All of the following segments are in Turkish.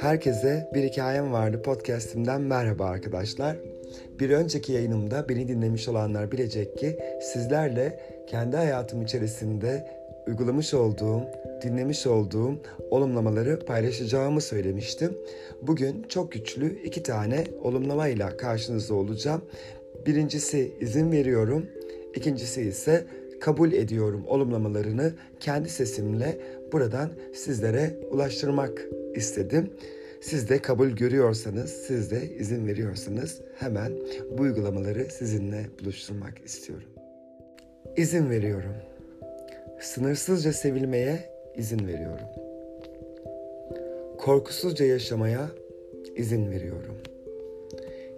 Herkese bir hikayem vardı podcastimden merhaba arkadaşlar. Bir önceki yayınımda beni dinlemiş olanlar bilecek ki sizlerle kendi hayatım içerisinde uygulamış olduğum, dinlemiş olduğum olumlamaları paylaşacağımı söylemiştim. Bugün çok güçlü iki tane olumlamayla karşınızda olacağım. Birincisi izin veriyorum, ikincisi ise kabul ediyorum olumlamalarını kendi sesimle buradan sizlere ulaştırmak istedim. Siz de kabul görüyorsanız, siz de izin veriyorsanız hemen bu uygulamaları sizinle buluşturmak istiyorum. İzin veriyorum. Sınırsızca sevilmeye izin veriyorum. Korkusuzca yaşamaya izin veriyorum.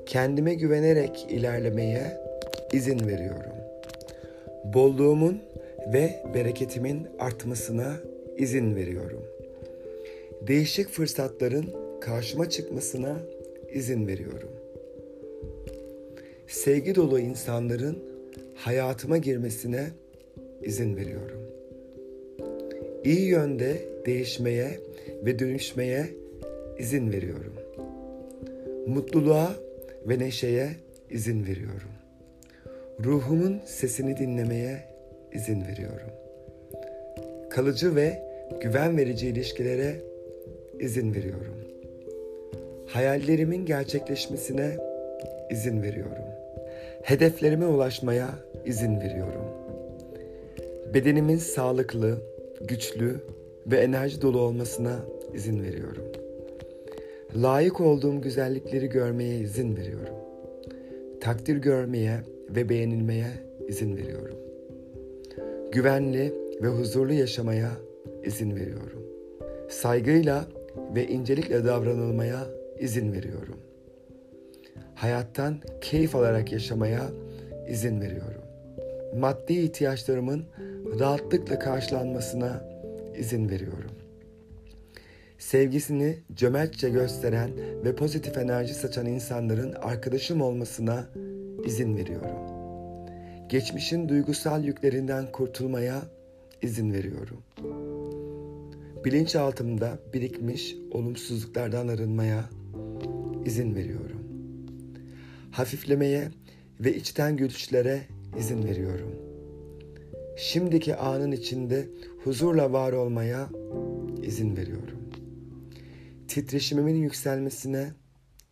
Kendime güvenerek ilerlemeye izin veriyorum. Bolluğumun ve bereketimin artmasına izin veriyorum. Değişik fırsatların karşıma çıkmasına izin veriyorum. Sevgi dolu insanların hayatıma girmesine izin veriyorum. İyi yönde değişmeye ve dönüşmeye izin veriyorum. Mutluluğa ve neşeye izin veriyorum. Ruhumun sesini dinlemeye izin veriyorum. Kalıcı ve güven verici ilişkilere izin veriyorum. Hayallerimin gerçekleşmesine izin veriyorum. Hedeflerime ulaşmaya izin veriyorum. Bedenimin sağlıklı, güçlü ve enerji dolu olmasına izin veriyorum. Layık olduğum güzellikleri görmeye izin veriyorum. Takdir görmeye ve beğenilmeye izin veriyorum. Güvenli ve huzurlu yaşamaya izin veriyorum. Saygıyla ve incelikle davranılmaya izin veriyorum. Hayattan keyif alarak yaşamaya izin veriyorum. Maddi ihtiyaçlarımın rahatlıkla karşılanmasına izin veriyorum. Sevgisini cömertçe gösteren ve pozitif enerji saçan insanların arkadaşım olmasına izin veriyorum. Geçmişin duygusal yüklerinden kurtulmaya izin veriyorum. Bilinçaltımda birikmiş olumsuzluklardan arınmaya izin veriyorum. Hafiflemeye ve içten gülüşlere izin veriyorum. Şimdiki anın içinde huzurla var olmaya izin veriyorum. Titreşimimin yükselmesine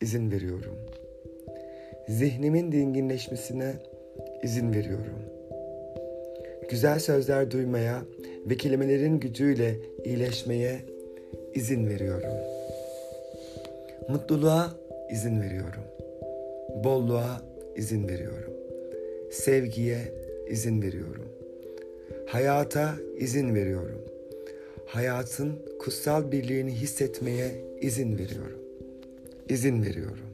izin veriyorum. Zihnimin dinginleşmesine izin veriyorum. Güzel sözler duymaya ve kelimelerin gücüyle iyileşmeye izin veriyorum. Mutluluğa izin veriyorum. Bolluğa izin veriyorum. Sevgiye izin veriyorum. Hayata izin veriyorum. Hayatın kutsal birliğini hissetmeye izin veriyorum. İzin veriyorum.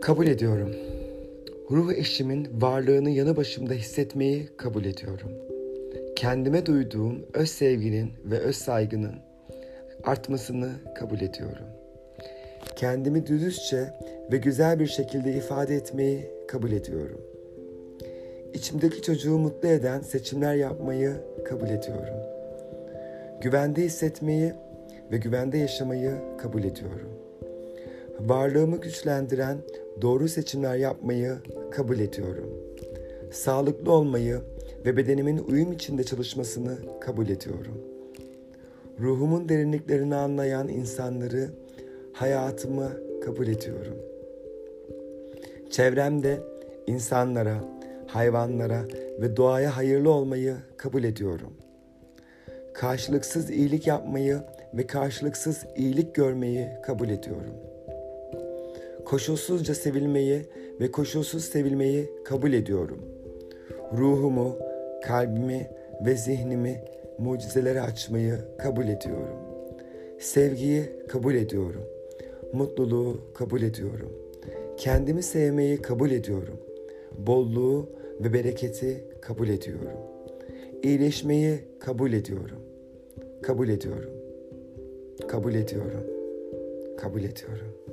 Kabul ediyorum. Ruh eşimin varlığını yanı başımda hissetmeyi kabul ediyorum. Kendime duyduğum öz sevginin ve öz saygının artmasını kabul ediyorum. Kendimi dürüstçe ve güzel bir şekilde ifade etmeyi kabul ediyorum. İçimdeki çocuğu mutlu eden seçimler yapmayı kabul ediyorum. Güvende hissetmeyi ve güvende yaşamayı kabul ediyorum. Varlığımı güçlendiren doğru seçimler yapmayı kabul ediyorum. Sağlıklı olmayı ve bedenimin uyum içinde çalışmasını kabul ediyorum. Ruhumun derinliklerini anlayan insanları hayatıma kabul ediyorum. Çevremde insanlara, hayvanlara ve doğaya hayırlı olmayı kabul ediyorum. Karşılıksız iyilik yapmayı ve karşılıksız iyilik görmeyi kabul ediyorum. Koşulsuzca sevilmeyi ve koşulsuz sevilmeyi kabul ediyorum. Ruhumu, kalbimi ve zihnimi mucizelere açmayı kabul ediyorum. Sevgiyi kabul ediyorum. Mutluluğu kabul ediyorum. Kendimi sevmeyi kabul ediyorum. Bolluğu ve bereketi kabul ediyorum. İyileşmeyi kabul ediyorum. Kabul ediyorum. Kabul ediyorum. Kabul ediyorum.